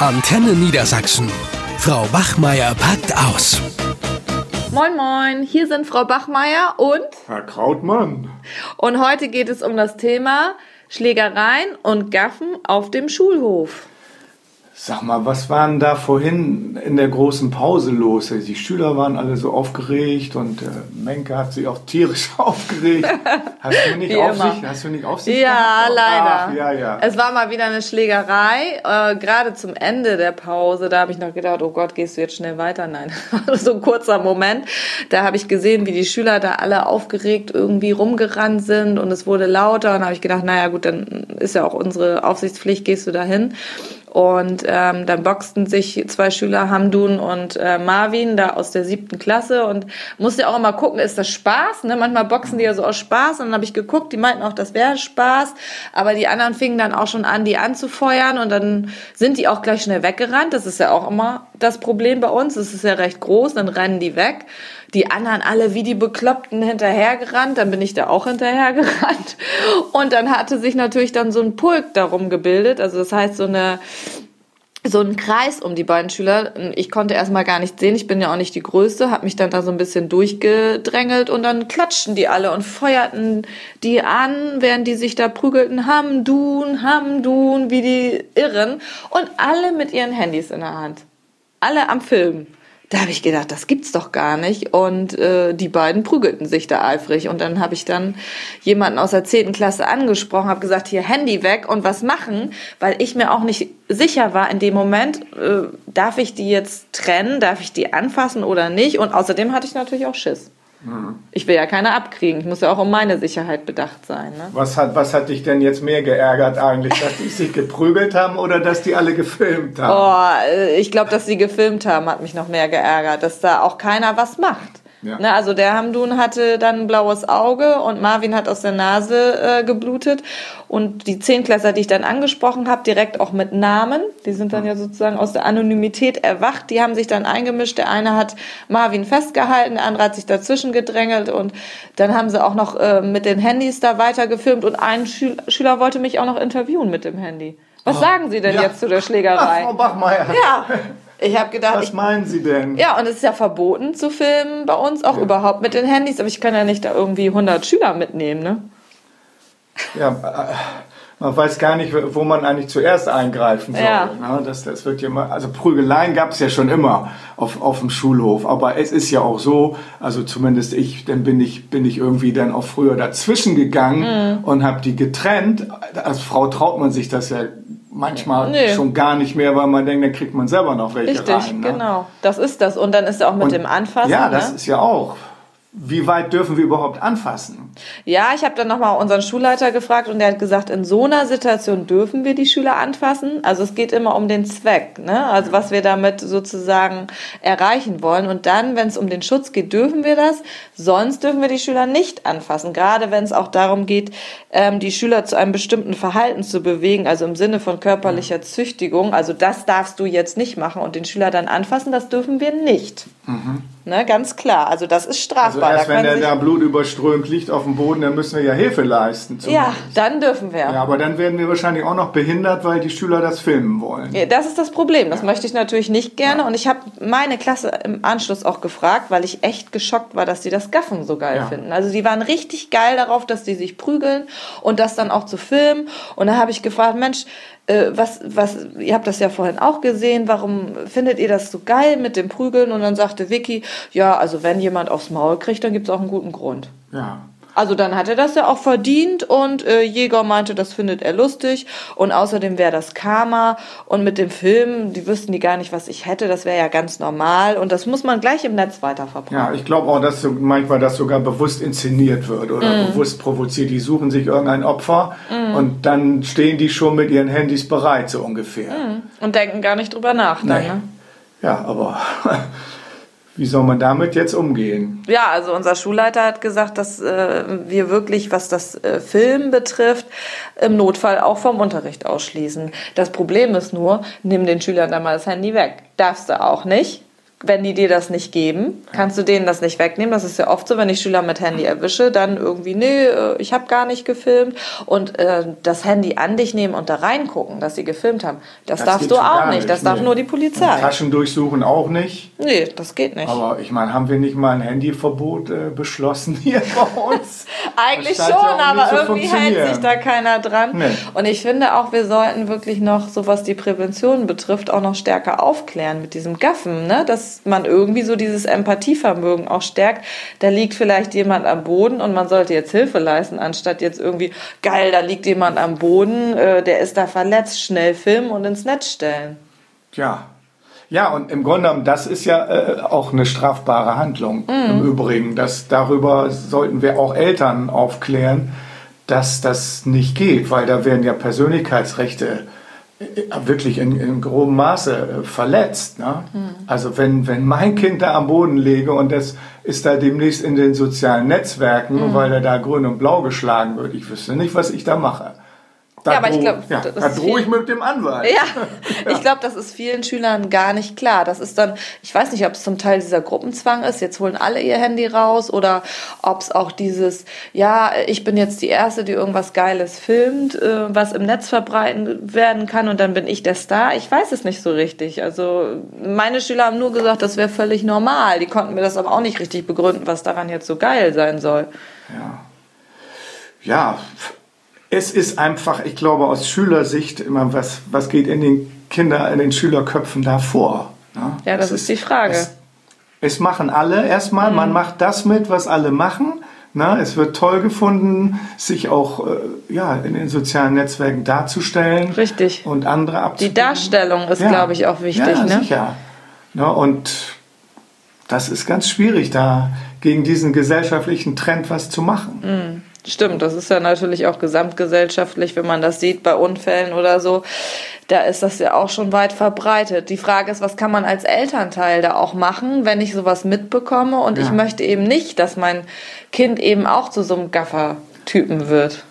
Antenne Niedersachsen. Frau Bachmeier packt aus. Moin Moin, hier sind Frau Bachmeier und Herr Krautmann. und heute geht es um das Thema Schlägereien und Gaffen auf dem Schulhof. Sag mal, was war denn da vorhin in der großen Pause los? Die Schüler waren alle so aufgeregt und äh, Menke hat sich auch tierisch aufgeregt. Hast du nicht, Aufsicht, hast du nicht Aufsicht Ja, gehabt? leider. Ach, ja, ja. Es war mal wieder eine Schlägerei, äh, gerade zum Ende der Pause. Da habe ich noch gedacht, oh Gott, gehst du jetzt schnell weiter? Nein, so ein kurzer Moment. Da habe ich gesehen, wie die Schüler da alle aufgeregt irgendwie rumgerannt sind und es wurde lauter. Und da habe ich gedacht, naja gut, dann ist ja auch unsere Aufsichtspflicht, gehst du da hin. Und ähm, dann boxten sich zwei Schüler, Hamdun und äh, Marvin, da aus der siebten Klasse. Und musste auch immer gucken, ist das Spaß? Ne? Manchmal boxen die ja so aus Spaß. Und dann habe ich geguckt, die meinten auch, das wäre Spaß. Aber die anderen fingen dann auch schon an, die anzufeuern. Und dann sind die auch gleich schnell weggerannt. Das ist ja auch immer das Problem bei uns. Es ist ja recht groß, dann rennen die weg. Die anderen alle wie die Bekloppten hinterhergerannt, dann bin ich da auch hinterhergerannt. Und dann hatte sich natürlich dann so ein Pulk darum gebildet. Also das heißt so eine so ein Kreis um die beiden Schüler. Ich konnte erstmal gar nicht sehen, ich bin ja auch nicht die Größte, habe mich dann da so ein bisschen durchgedrängelt und dann klatschten die alle und feuerten die an, während die sich da prügelten, Hamdun, Hamdun, wie die Irren und alle mit ihren Handys in der Hand. Alle am Filmen. Da habe ich gedacht, das gibt's doch gar nicht. Und äh, die beiden prügelten sich da eifrig. Und dann habe ich dann jemanden aus der zehnten Klasse angesprochen, habe gesagt, hier Handy weg und was machen, weil ich mir auch nicht sicher war in dem Moment, äh, darf ich die jetzt trennen, darf ich die anfassen oder nicht. Und außerdem hatte ich natürlich auch Schiss. Ich will ja keine abkriegen. Ich muss ja auch um meine Sicherheit bedacht sein. Ne? Was hat, was hat dich denn jetzt mehr geärgert eigentlich? Dass die sich geprügelt haben oder dass die alle gefilmt haben? Oh, äh, ich glaube, dass sie gefilmt haben, hat mich noch mehr geärgert, dass da auch keiner was macht. Ja. Ne, also der Hamdun hatte dann ein blaues Auge und Marvin hat aus der Nase äh, geblutet. Und die Zehnklässler, die ich dann angesprochen habe, direkt auch mit Namen, die sind dann ja sozusagen aus der Anonymität erwacht, die haben sich dann eingemischt. Der eine hat Marvin festgehalten, der andere hat sich dazwischen gedrängelt und dann haben sie auch noch äh, mit den Handys da weiter gefilmt und ein Schül Schüler wollte mich auch noch interviewen mit dem Handy. Was sagen Sie denn Ja. jetzt zu der Ach, Schlägerei? Frau Bachmeier, Ja, ich habe gedacht, was ich, meinen Sie denn? ja, und es ist ja verboten zu filmen bei uns, auch überhaupt mit den Handys, aber ich kann ja nicht da irgendwie 100 Schüler mitnehmen, ne? Ja, äh, man weiß gar nicht, wo man eigentlich zuerst eingreifen soll. Ja. Ne? Das, das wird ja immer, also Prügeleien gab es ja schon immer auf, auf dem Schulhof, aber es ist ja auch so, also zumindest ich, dann bin ich, bin ich irgendwie dann auch früher dazwischen gegangen Mhm. und habe die getrennt. Als Frau traut man sich das ja manchmal Nee. schon gar nicht mehr, weil man denkt, dann kriegt man selber noch welche Richtig, rein. Ne? genau. Das ist das. Und dann ist ja auch mit Und- dem Anfassen. Ja, das ne? ist ja auch. Wie weit dürfen wir überhaupt anfassen? Ja, ich habe dann nochmal unseren Schulleiter gefragt und der hat gesagt, in so einer Situation dürfen wir die Schüler anfassen. Also es geht immer um den Zweck, ne? Also was wir damit sozusagen erreichen wollen. Und dann, wenn es um den Schutz geht, dürfen wir das. Sonst dürfen wir die Schüler nicht anfassen. Gerade wenn es auch darum geht, ähm, die Schüler zu einem bestimmten Verhalten zu bewegen, also im Sinne von körperlicher Züchtigung. Also das darfst du jetzt nicht machen und den Schüler dann anfassen, das dürfen wir nicht. Ne, ganz klar. Also das ist strafbar. Mhm. Also erst Da wenn der da blutüberströmt liegt auf dem Boden, dann müssen wir ja Hilfe leisten. ja, zumindest. dann dürfen wir. Ja, aber dann werden wir wahrscheinlich auch noch behindert, weil die Schüler das filmen wollen. Ja, Das ist das Problem. Das möchte ich natürlich nicht gerne. Und ich habe meine Klasse im Anschluss auch gefragt, weil ich echt geschockt war, dass die das Gaffen so geil Ja. finden. Also die waren richtig geil darauf, dass die sich prügeln und das dann auch zu filmen. Und da habe ich gefragt, Mensch, äh, was, was, ihr habt das ja vorhin auch gesehen, warum findet ihr das so geil mit dem Prügeln? Und dann sagte Vicky, ja, also wenn jemand aufs Maul kriegt, dann gibt es auch einen guten Grund. Ja. Also dann hat er das ja auch verdient und äh, Jäger meinte, das findet er lustig und außerdem wäre das Karma und mit dem Film, die wüssten die gar nicht, was ich hätte, das wäre ja ganz normal und das muss man gleich im Netz weiterverbreiten. Ja, ich glaube auch, dass so manchmal das sogar bewusst inszeniert wird oder Mhm. bewusst provoziert. Die suchen sich irgendein Opfer und dann stehen die schon mit ihren Handys bereit, so ungefähr. Und denken gar nicht drüber nach dann, Nee. ne? Ja, aber wie soll man damit jetzt umgehen? Ja, also unser Schulleiter hat gesagt, dass äh, wir wirklich, was das äh, Film betrifft, im Notfall auch vom Unterricht ausschließen. Das Problem ist nur, nimm den Schülern dann mal das Handy weg. Darfst du auch nicht. Wenn die dir das nicht geben, kannst du denen das nicht wegnehmen. Das ist ja oft so, wenn ich Schüler mit Handy erwische, dann irgendwie, nee, äh, ich habe gar nicht gefilmt. Und äh, das Handy an dich nehmen und da reingucken, dass sie gefilmt haben, das, Das darfst du auch nicht. nicht, Das darf nee. nur die Und Polizei. Taschen durchsuchen auch nicht. Nee, das geht nicht. Aber ich meine, haben wir nicht mal ein Handyverbot äh, beschlossen hier bei uns? Eigentlich Das schon, aber irgendwie hält sich da keiner dran. Nee. Und ich finde auch, wir sollten wirklich noch, so was die Prävention betrifft, auch noch stärker aufklären mit diesem Gaffen, ne? Dass man irgendwie so dieses Empathievermögen auch stärkt. Da liegt vielleicht jemand am Boden und man sollte jetzt Hilfe leisten, anstatt jetzt irgendwie, geil, da liegt jemand am Boden, äh, der ist da verletzt, schnell filmen und ins Netz stellen. Ja. Ja, und im Grunde genommen, das ist ja äh, auch eine strafbare Handlung im Übrigen. Das, darüber sollten wir auch Eltern aufklären, dass das nicht geht, weil da werden ja Persönlichkeitsrechte wirklich in, in grobem Maße äh, verletzt. Ne? Also wenn, wenn mein Kind da am Boden lege und das ist da demnächst in den sozialen Netzwerken, weil er da grün und blau geschlagen wird, ich wüsste nicht, was ich da mache. Da Ja, aber ich droh- glaub, ja, das da drohe ich mit dem Anwalt. Ja, ich glaube, das ist vielen Schülern gar nicht klar. Das ist dann, ich weiß nicht, ob es zum Teil dieser Gruppenzwang ist, jetzt holen alle ihr Handy raus oder ob es auch dieses, ja, ich bin jetzt die Erste, die irgendwas Geiles filmt, äh, was im Netz verbreiten werden kann und dann bin ich der Star. Ich weiß es nicht so richtig. Also meine Schüler haben nur gesagt, das wäre völlig normal. Die konnten mir das aber auch nicht richtig begründen, was daran jetzt so geil sein soll. Ja, es ist einfach, ich glaube, aus Schülersicht immer, was, was geht in den Kinder, in den Schülerköpfen da vor? ne? Ja, das Es ist die Frage. Es, es machen alle erstmal, Mhm. man macht das mit, was alle machen. Na, es wird toll gefunden, sich auch äh, ja, in den sozialen Netzwerken darzustellen. Richtig. Und andere Die abzubilden. Darstellung ist, glaube ich, auch wichtig. Ja, ne? sicher. Ja, und das ist ganz schwierig, da gegen diesen gesellschaftlichen Trend was zu machen. Stimmt, das ist ja natürlich auch gesamtgesellschaftlich, wenn man das sieht bei Unfällen oder so. Da ist das ja auch schon weit verbreitet. Die Frage ist, was kann man als Elternteil da auch machen, wenn ich sowas mitbekomme und ich Ja. möchte eben nicht, dass mein Kind eben auch zu so einem Gaffer-Typen wird.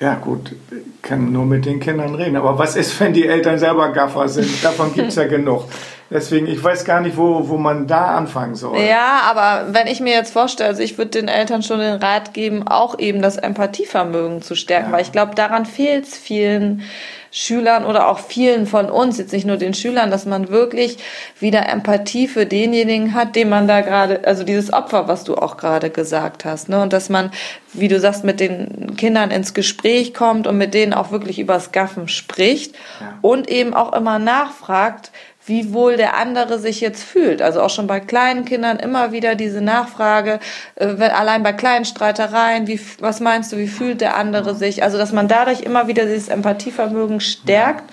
Ja, gut, ich kann nur mit den Kindern reden. Aber was ist, wenn die Eltern selber Gaffer sind? Davon gibt es ja genug. Deswegen, ich weiß gar nicht, wo, wo man da anfangen soll. Ja, aber wenn ich mir jetzt vorstelle, also ich würde den Eltern schon den Rat geben, auch eben das Empathievermögen zu stärken, weil ich glaube, daran fehlt es vielen Schülern oder auch vielen von uns, jetzt nicht nur den Schülern, dass man wirklich wieder Empathie für denjenigen hat, den man da gerade, also dieses Opfer, was du auch gerade gesagt hast, ne? Und dass man, wie du sagst, mit den Kindern ins Gespräch kommt und mit denen auch wirklich übers Gaffen spricht Ja. und eben auch immer nachfragt, wie wohl der andere sich jetzt fühlt. Also auch schon bei kleinen Kindern immer wieder diese Nachfrage, äh, wenn, allein bei kleinen Streitereien, wie, was meinst du, wie fühlt der andere sich? Also dass man dadurch immer wieder dieses Empathievermögen stärkt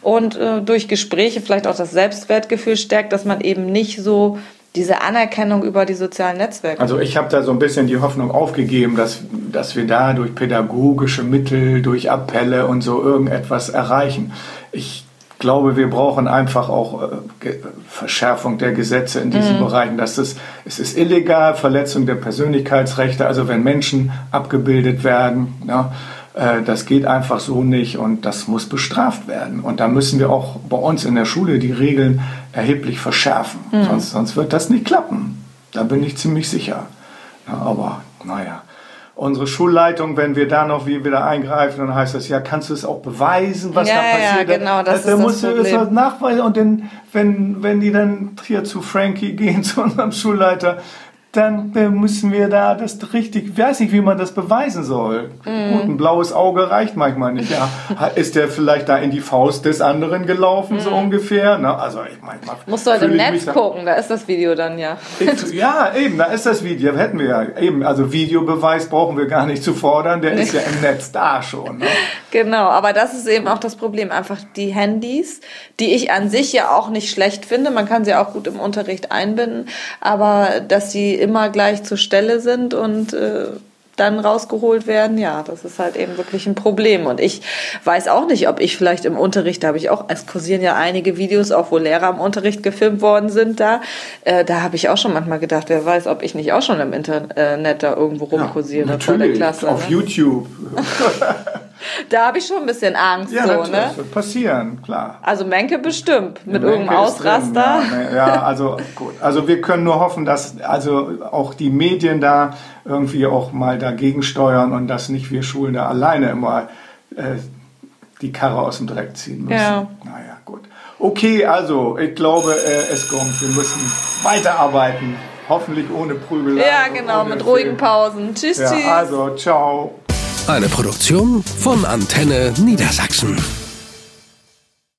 und äh, durch Gespräche vielleicht auch das Selbstwertgefühl stärkt, dass man eben nicht so diese Anerkennung über die sozialen Netzwerke. Also ich habe da so ein bisschen die Hoffnung aufgegeben, dass, dass wir da durch pädagogische Mittel, durch Appelle und so irgendetwas erreichen. Ich glaube, wir brauchen einfach auch äh, Verschärfung der Gesetze in diesen Bereichen. Dass es, es ist illegal, Verletzung der Persönlichkeitsrechte, also wenn Menschen abgebildet werden. Ja, äh, das geht einfach so nicht und das muss bestraft werden. Und da müssen wir auch bei uns in der Schule die Regeln erheblich verschärfen. Sonst, sonst wird das nicht klappen. Da bin ich ziemlich sicher. Ja, aber naja. Unsere Schulleitung, wenn wir da noch wie wieder eingreifen, dann heißt das ja, kannst du es auch beweisen, was Ja, da ja, passiert? genau, das da ist das musst du es Problem. nachweisen und dann, wenn, wenn die dann hier zu Frankie gehen, zu unserem Schulleiter, dann äh, müssen wir da das richtig, ich weiß nicht, wie man das beweisen soll. Mhm. Gut, ein blaues Auge reicht manchmal nicht. Ja, ist der vielleicht da in die Faust des anderen gelaufen, so ungefähr? Na, also ich manchmal Mhm. Musst du halt im Netz gucken, da ist das Video dann ja. ich, ja, eben, da ist das Video, hätten wir ja. Eben, also Videobeweis brauchen wir gar nicht zu fordern, der ist ja im Netz da schon. Ne? Genau, aber das ist eben auch das Problem. Einfach die Handys, die ich an sich ja auch nicht schlecht finde. Man kann sie auch gut im Unterricht einbinden, aber dass sie immer gleich zur Stelle sind und äh, dann rausgeholt werden, ja, das ist halt eben wirklich ein Problem. Und ich weiß auch nicht, ob ich vielleicht im Unterricht, da habe ich auch, es kursieren ja einige Videos, auch wo Lehrer im Unterricht gefilmt worden sind da. Äh, da habe ich auch schon manchmal gedacht, wer weiß, ob ich nicht auch schon im Internet da irgendwo rumkursiere vor der Klasse. auf ne? YouTube. Da habe ich schon ein bisschen Angst. Ja, so, das, ne? wird passieren, klar. Also Menke bestimmt, mit Menke irgendeinem ist drin, Ausraster. Ja, ne, ja, also gut. Also wir können nur hoffen, dass also auch die Medien da irgendwie auch mal dagegen steuern und dass nicht wir Schulen da alleine immer äh, die Karre aus dem Dreck ziehen müssen. Ja. Naja, gut. Okay, also ich glaube, äh, es kommt. Wir müssen weiterarbeiten. Hoffentlich ohne Prügelei. Ja, genau, mit ruhigen. Pausen. Tschüss, Ja, tschüss. also, ciao. Eine Produktion von Antenne Niedersachsen.